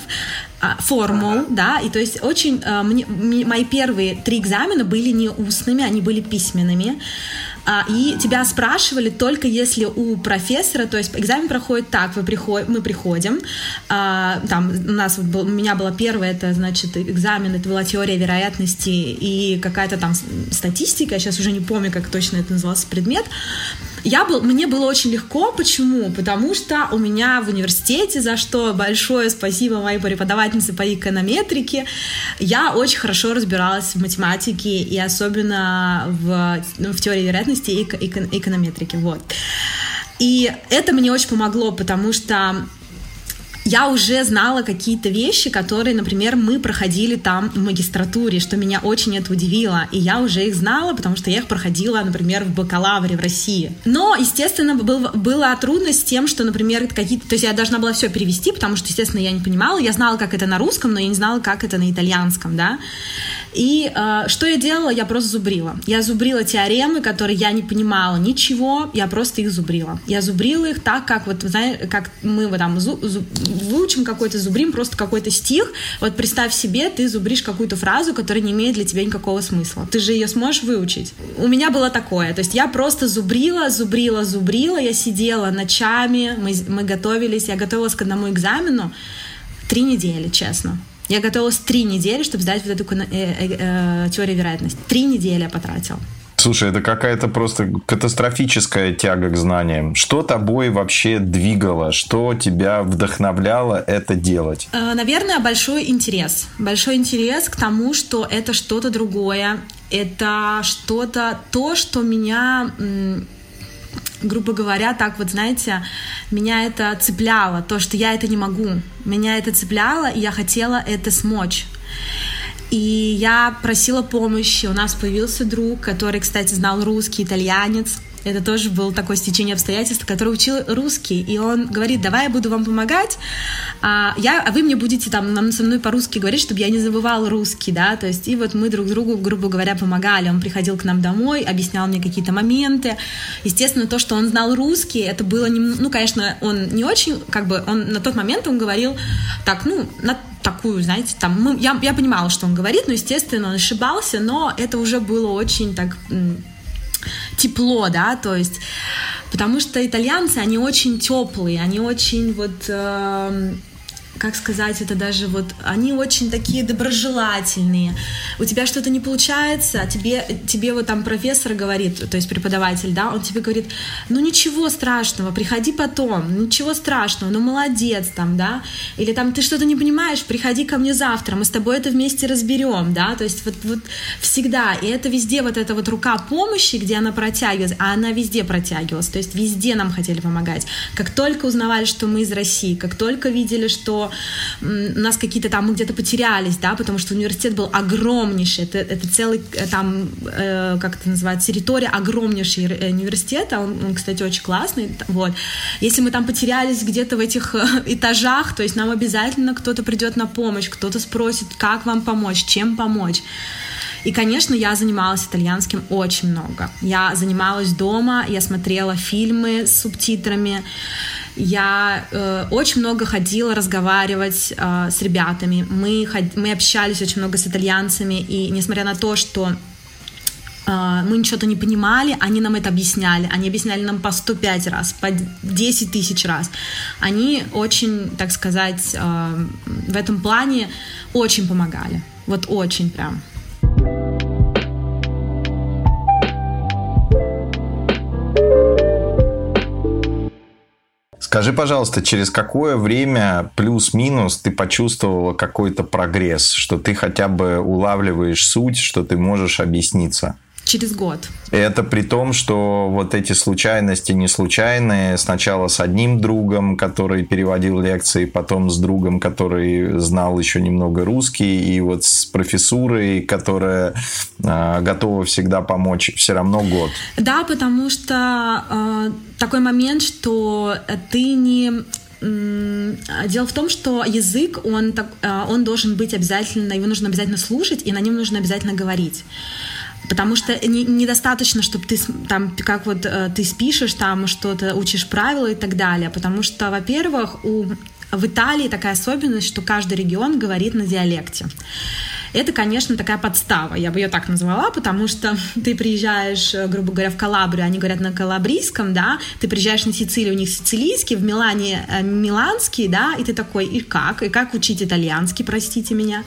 а, формул, да, и то есть очень э, мне, мои первые три экзамена были не устными, они были письменными. А, и тебя спрашивали только если у профессора, то есть экзамен проходит так, вы приход, мы приходим, а, там у нас был, у меня была первая, это значит экзамен, это была теория вероятности и какая-то там статистика, я сейчас уже не помню, как точно это назывался предмет, я был, мне было очень легко. Почему? Потому что у меня в университете, за что большое спасибо моей преподавательнице по эконометрике, я очень хорошо разбиралась в математике и особенно в, ну, в теории вероятности и эконометрике. Вот. И это мне очень помогло, потому что я уже знала какие-то вещи, которые, например, мы проходили там в магистратуре, что меня очень это удивило. И я уже их знала, потому что я их проходила, например, в бакалавре в России. Но, естественно, был, была трудность с тем, что, например, какие-то... То есть я должна была все перевести, потому что, естественно, я не понимала. Я знала, как это на русском, но я не знала, как это на итальянском, да. И э, что я делала? Я просто зубрила. Я зубрила теоремы, которые я не понимала ничего, я просто их зубрила. Я зубрила их так, как вот, знаешь, как мы вот там зу, зу, выучим какой-то зубрим, просто какой-то стих. Вот представь себе, ты зубришь какую-то фразу, которая не имеет для тебя никакого смысла. Ты же ее сможешь выучить. У меня было такое. То есть я просто зубрила, зубрила, зубрила. Я сидела ночами, мы, мы готовились. Я готовилась к одному экзамену три недели, честно. Я готовилась три недели, чтобы сдать вот эту э, э, э, теорию вероятности. Три недели я потратила. Слушай, это какая-то просто катастрофическая тяга к знаниям. Что тобой вообще двигало? Что тебя вдохновляло это делать? Э, наверное, большой интерес. Большой интерес к тому, что это что-то другое. Это что-то, то, что меня грубо говоря, так вот, знаете, меня это цепляло, то, что я это не могу. Меня это цепляло, и я хотела это смочь. И я просила помощи. У нас появился друг, который, кстати, знал русский, итальянец. Это тоже было такое стечение обстоятельств, который учил русский. И он говорит, давай я буду вам помогать, а, я, а вы мне будете там нам со мной по-русски говорить, чтобы я не забывал русский, да, то есть и вот мы друг другу, грубо говоря, помогали. Он приходил к нам домой, объяснял мне какие-то моменты. Естественно, то, что он знал русский, это было, не, ну, конечно, он не очень, как бы, он на тот момент он говорил так, ну, на такую, знаете, там, мы, я, я понимала, что он говорит, но, естественно, он ошибался, но это уже было очень так тепло, да, то есть потому что итальянцы, они очень теплые, они очень вот э, как сказать это даже вот, они очень такие доброжелательные. У тебя что-то не получается, а тебе, тебе вот там профессор говорит, то есть преподаватель, да, он тебе говорит, ну ничего страшного, приходи потом, ничего страшного, ну молодец там, да, или там ты что-то не понимаешь, приходи ко мне завтра, мы с тобой это вместе разберем, да, то есть вот, вот всегда, и это везде вот эта вот рука помощи, где она протягивалась, а она везде протягивалась, то есть везде нам хотели помогать. Как только узнавали, что мы из России, как только видели, что у нас какие-то там, мы где-то потерялись, да, потому что университет был огромнейший, это, это целый э, там, э, как это называется, территория огромнейший э, университета, он, он, кстати, очень классный, вот. Если мы там потерялись где-то в этих этажах, то есть нам обязательно кто-то придет на помощь, кто-то спросит, как вам помочь, чем помочь. И, конечно, я занималась итальянским очень много. Я занималась дома, я смотрела фильмы с субтитрами, я э, очень много ходила разговаривать э, с ребятами. Мы, мы общались очень много с итальянцами, и несмотря на то, что э, мы ничего-то не понимали, они нам это объясняли. Они объясняли нам по 105 раз, по 10 тысяч раз. Они очень, так сказать, э, в этом плане очень помогали. Вот очень прям. Скажи, пожалуйста, через какое время плюс-минус ты почувствовала какой-то прогресс, что ты хотя бы улавливаешь суть, что ты можешь объясниться? Через год. Это при том, что вот эти случайности не случайные. Сначала с одним другом, который переводил лекции, потом с другом, который знал еще немного русский, и вот с профессурой, которая э, готова всегда помочь, все равно год. Да, потому что э, такой момент, что ты не Дело в том, что язык, он, а, он должен быть обязательно, его нужно обязательно слушать, и на нем нужно обязательно говорить. Потому что не, недостаточно, чтобы ты там, как вот э, ты спишешь, там что-то учишь правила и так далее. Потому что, во-первых, у в Италии такая особенность, что каждый регион говорит на диалекте. Это, конечно, такая подстава, я бы ее так назвала, потому что ты приезжаешь, э, грубо говоря, в Калабрию, они говорят на калабрийском, да, ты приезжаешь на Сицилию, у них сицилийский, в Милане э, миланский, да, и ты такой, и как? И как учить итальянский, простите меня?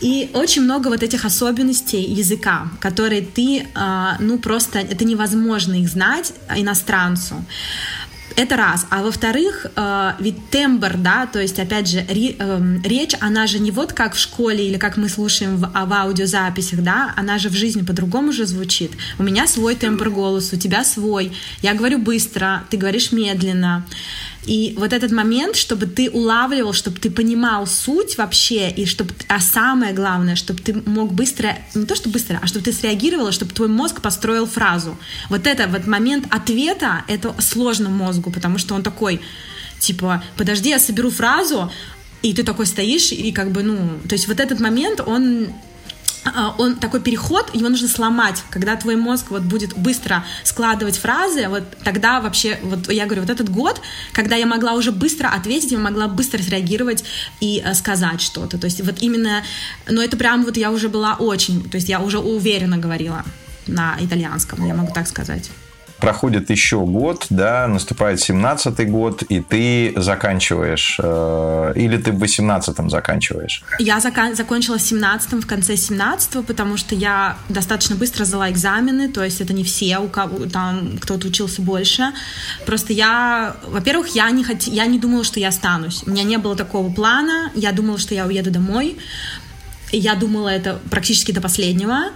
И очень много вот этих особенностей языка, которые ты, а, ну просто, это невозможно их знать иностранцу. Это раз. А во-вторых, э, ведь тембр, да, то есть, опять же, ре, э, речь, она же не вот как в школе или как мы слушаем в, в аудиозаписях, да, она же в жизни по-другому же звучит. У меня свой тембр голоса, у тебя свой. Я говорю быстро, ты говоришь медленно. И вот этот момент, чтобы ты улавливал, чтобы ты понимал суть вообще, и чтобы, а самое главное, чтобы ты мог быстро, не то что быстро, а чтобы ты среагировала, чтобы твой мозг построил фразу. Вот это вот момент ответа, это сложно мозгу, потому что он такой, типа, подожди, я соберу фразу, и ты такой стоишь, и как бы, ну, то есть вот этот момент, он он такой переход, его нужно сломать, когда твой мозг вот будет быстро складывать фразы, вот тогда вообще, вот я говорю, вот этот год, когда я могла уже быстро ответить, я могла быстро среагировать и э, сказать что-то, то есть вот именно, но это прям вот я уже была очень, то есть я уже уверенно говорила на итальянском, я могу так сказать проходит еще год, да, наступает 17-й год, и ты заканчиваешь, э, или ты в 18-м заканчиваешь? Я закан- закончила в 17-м, в конце 17-го, потому что я достаточно быстро сдала экзамены, то есть это не все, у кого там кто-то учился больше. Просто я, во-первых, я не, хот... я не думала, что я останусь. У меня не было такого плана, я думала, что я уеду домой. Я думала это практически до последнего.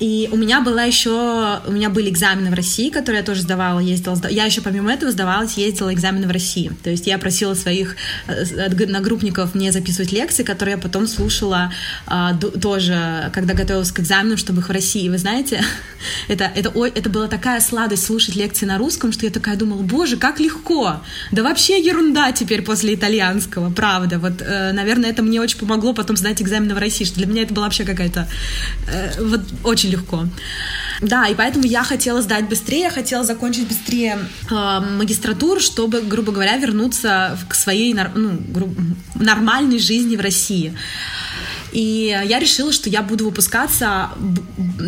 И у меня была еще, у меня были экзамены в России, которые я тоже сдавала, ездила. Я еще помимо этого сдавалась, ездила экзамены в России. То есть я просила своих э, нагруппников мне записывать лекции, которые я потом слушала а, тоже, когда готовилась к экзамену, чтобы их в России. Вы знаете, это, это, это была такая сладость слушать лекции на русском, что я такая думала, боже, как легко. Да вообще ерунда теперь после итальянского, правда. Вот, э, наверное, это мне очень помогло потом сдать экзамены в России, что для меня это была вообще какая-то э, вот очень очень легко. Да, и поэтому я хотела сдать быстрее, я хотела закончить быстрее э, магистратуру, чтобы, грубо говоря, вернуться к своей ну, нормальной жизни в России. И я решила, что я буду выпускаться,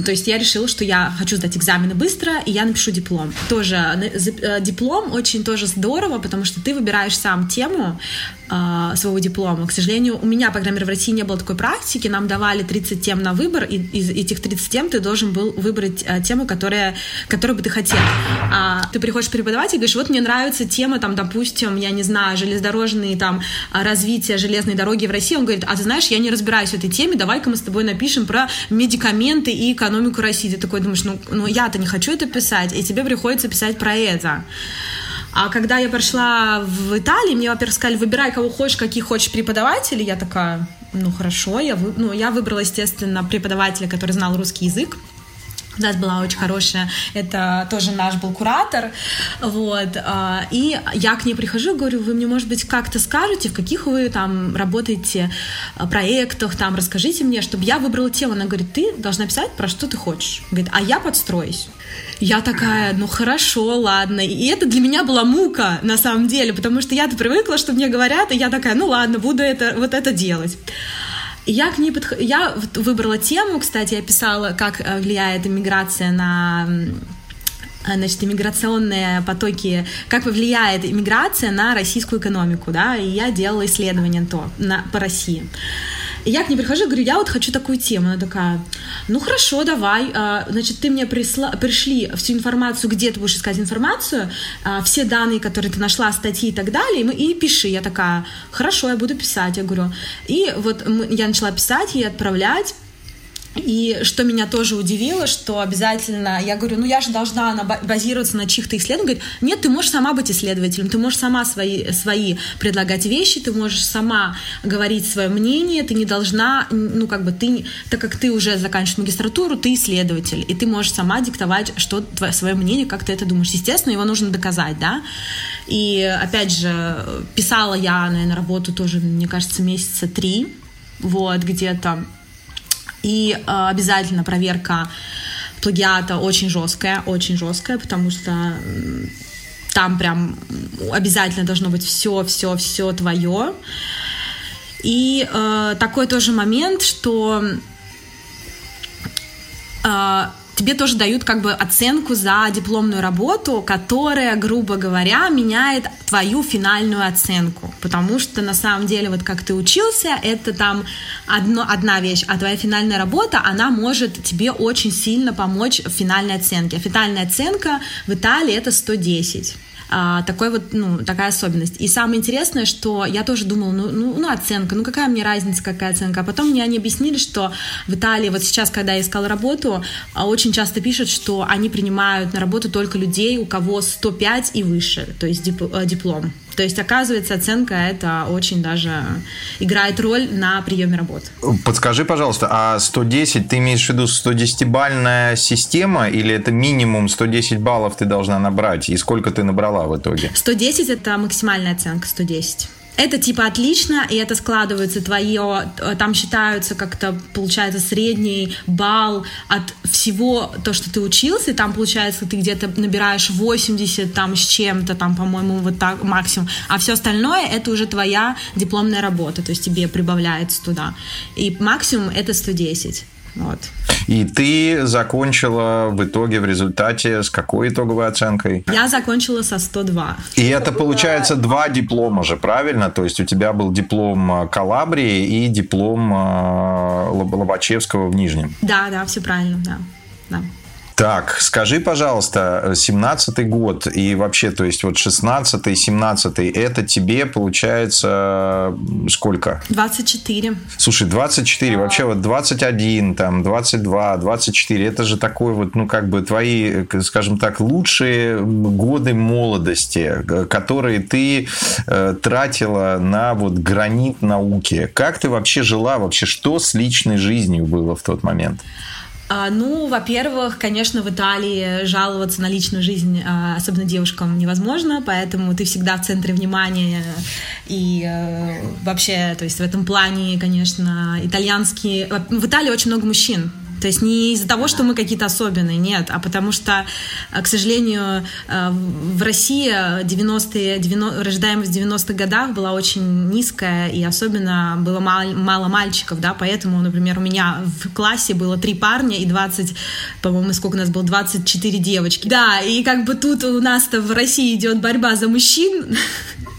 то есть я решила, что я хочу сдать экзамены быстро, и я напишу диплом. Тоже э, диплом очень тоже здорово, потому что ты выбираешь сам тему э, своего диплома. К сожалению, у меня, по крайней мере, в России не было такой практики, нам давали 30 тем на выбор, и из этих 30 тем ты должен был выбрать э, тему, которая, которую бы ты хотел. А ты приходишь преподавать и говоришь, вот мне нравится тема, там, допустим, я не знаю, железнодорожные, там, развитие железной дороги в России. Он говорит, а ты знаешь, я не разбираюсь в этой теме, давай-ка мы с тобой напишем про медикаменты и экономику России. Ты такой думаешь, ну, ну я-то не хочу это писать, и тебе приходится писать про это. А когда я пришла в Италии, мне, во-первых, сказали, выбирай, кого хочешь, каких хочешь преподавателей. Я такая, ну хорошо, я, вы... ну, я выбрала, естественно, преподавателя, который знал русский язык. У нас была очень хорошая, это тоже наш был куратор, вот, а, и я к ней прихожу, говорю, вы мне, может быть, как-то скажете, в каких вы там работаете а, проектах, там, расскажите мне, чтобы я выбрала тему. Она говорит, ты должна писать, про что ты хочешь. Говорит, а я подстроюсь. Я такая, ну хорошо, ладно. И это для меня была мука, на самом деле, потому что я-то привыкла, что мне говорят, и я такая, ну ладно, буду это, вот это делать. Я к ней подх... я выбрала тему, кстати, я писала, как э, влияет иммиграция на значит, иммиграционные потоки, как влияет иммиграция на российскую экономику, да, и я делала исследование то на, по России. И я к ней прихожу говорю, я вот хочу такую тему. Она такая, ну хорошо, давай. А, значит, ты мне присла, пришли всю информацию, где ты будешь искать информацию, а, все данные, которые ты нашла, статьи и так далее, и, пиши. Я такая, хорошо, я буду писать. Я говорю, и вот я начала писать и отправлять. И что меня тоже удивило, что обязательно, я говорю, ну я же должна базироваться на чьих-то исследованиях. Говорит, нет, ты можешь сама быть исследователем, ты можешь сама свои, свои предлагать вещи, ты можешь сама говорить свое мнение, ты не должна, ну как бы ты, так как ты уже заканчиваешь магистратуру, ты исследователь, и ты можешь сама диктовать, что твое, свое мнение, как ты это думаешь. Естественно, его нужно доказать, да. И опять же, писала я, наверное, работу тоже, мне кажется, месяца три, вот, где-то и э, обязательно проверка плагиата очень жесткая, очень жесткая, потому что там прям обязательно должно быть все, все, все твое. И э, такой тоже момент, что э, тебе тоже дают как бы оценку за дипломную работу, которая, грубо говоря, меняет твою финальную оценку. Потому что на самом деле, вот как ты учился, это там одно, одна вещь, а твоя финальная работа, она может тебе очень сильно помочь в финальной оценке. А финальная оценка в Италии это 110 а, такой вот, ну, такая особенность. И самое интересное, что я тоже думала, ну, ну, ну, оценка, ну, какая мне разница, какая оценка. А потом мне они объяснили, что в Италии, вот сейчас, когда я искала работу, а, очень часто пишут, что они принимают на работу только людей, у кого 105 и выше, то есть э, диплом. То есть, оказывается, оценка это очень даже играет роль на приеме работы. Подскажи, пожалуйста, а 110, ты имеешь в виду 110-бальная система или это минимум 110 баллов ты должна набрать? И сколько ты набрала в итоге? 110 это максимальная оценка, 110 это типа отлично, и это складывается твое, э, там считаются как-то, получается, средний балл от всего то, что ты учился, и там, получается, ты где-то набираешь 80 там с чем-то, там, по-моему, вот так максимум, а все остальное это уже твоя дипломная работа, то есть тебе прибавляется туда. И максимум это 110. Вот. И ты закончила в итоге в результате с какой итоговой оценкой? Я закончила со 102. И это получается два диплома же, правильно? То есть у тебя был диплом э, Калабрии и диплом э, Лобачевского в Нижнем. Да, да, все правильно, да. да. Так, скажи, пожалуйста, 17-й год и вообще, то есть вот 16-й, 17-й, это тебе получается сколько? 24. Слушай, 24, вообще вот 21, там, 22, 24, это же такой вот, ну, как бы твои, скажем так, лучшие годы молодости, которые ты э, тратила на вот гранит науки. Как ты вообще жила, вообще что с личной жизнью было в тот момент? А, ну, во-первых, конечно, в Италии жаловаться на личную жизнь, а, особенно девушкам, невозможно, поэтому ты всегда в центре внимания. И э, вообще, то есть в этом плане, конечно, итальянские... В Италии очень много мужчин, то есть не из-за того, что мы какие-то особенные, нет, а потому что, э, к сожалению, э, в России 90-е, 90, рождаемость в 90-х годах была очень низкая, и особенно было мало, мало мальчиков, да, поэтому, например, у меня в классе было три парня и 20, по-моему, сколько у нас было, 24 девочки. Да, и как бы тут у нас-то в России идет борьба за мужчин,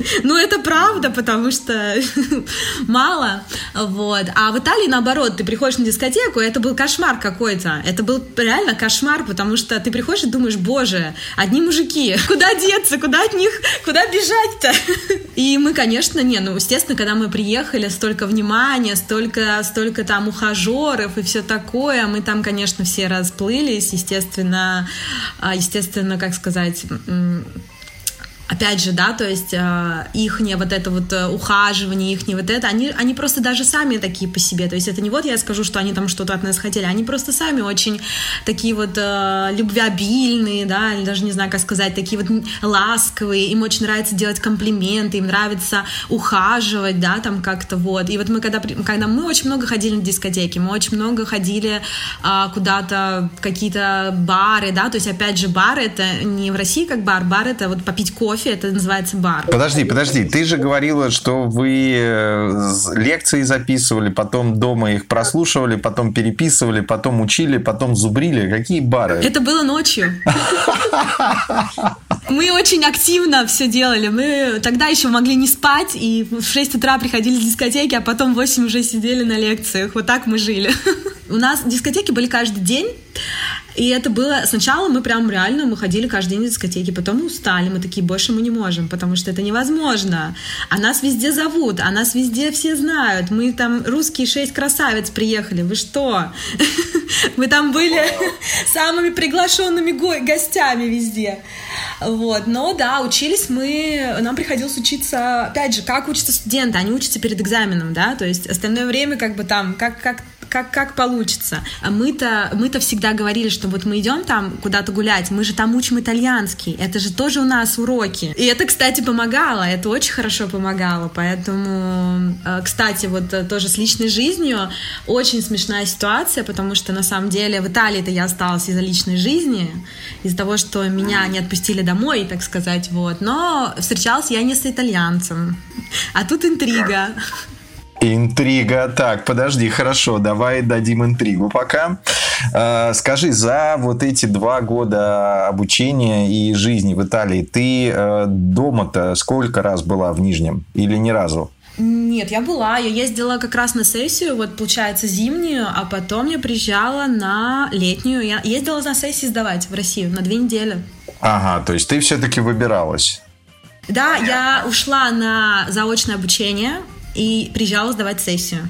Ну, это правда, потому что мало. Вот. А в Италии, наоборот, ты приходишь на дискотеку, это был кошмар какой-то. Это был реально кошмар, потому что ты приходишь и думаешь, боже, одни мужики, куда деться, куда от них, куда бежать-то? И мы, конечно, не, ну, естественно, когда мы приехали, столько внимания, столько, столько там ухажеров и все такое, мы там, конечно, все расплылись, естественно, а, естественно, как сказать, опять же, да, то есть э, их не вот это вот э, ухаживание, их не вот это, они, они просто даже сами такие по себе, то есть это не вот я скажу, что они там что-то от нас хотели, они просто сами очень такие вот э, любвеобильные, да, или даже не знаю, как сказать, такие вот ласковые, им очень нравится делать комплименты, им нравится ухаживать, да, там как-то вот, и вот мы когда, когда мы очень много ходили на дискотеки, мы очень много ходили э, куда-то в какие-то бары, да, то есть опять же бары это не в России как бар, бар это вот попить кофе, кофе, это называется бар. Подожди, подожди, ты же говорила, что вы э, лекции записывали, потом дома их прослушивали, потом переписывали, потом учили, потом зубрили. Какие бары? Это было ночью. Мы очень активно все делали. Мы тогда еще могли не спать, и в 6 утра приходили с дискотеки, а потом в 8 уже сидели на лекциях. Вот так мы жили. У нас дискотеки были каждый день. И это было... Сначала мы прям реально, мы ходили каждый день на дискотеки, потом мы устали, мы такие, больше мы не можем, потому что это невозможно. А нас везде зовут, а нас везде все знают. Мы там, русские шесть красавиц приехали, вы что? Мы там были самыми приглашенными гостями везде. Вот, но да, учились мы, нам приходилось учиться, опять же, как учатся студенты, они учатся перед экзаменом, да, то есть остальное время как бы там, как, как как, как получится. А мы-то мы -то всегда говорили, что вот мы идем там куда-то гулять, мы же там учим итальянский, это же тоже у нас уроки. И это, кстати, помогало, это очень хорошо помогало, поэтому, э, кстати, вот э, тоже с личной жизнью очень смешная ситуация, потому что на самом деле в Италии-то я осталась из-за личной жизни, из-за того, что меня не отпустили домой, так сказать, вот, но встречалась я не с итальянцем, а тут интрига. Интрига. Так, подожди, хорошо, давай дадим интригу пока. Э, скажи, за вот эти два года обучения и жизни в Италии ты э, дома-то сколько раз была в Нижнем или ни разу? Нет, я была. Я ездила как раз на сессию, вот получается зимнюю, а потом я приезжала на летнюю. Я ездила на сессии сдавать в Россию на две недели. Ага, то есть ты все-таки выбиралась. Да, я ушла на заочное обучение, и приезжала сдавать сессию.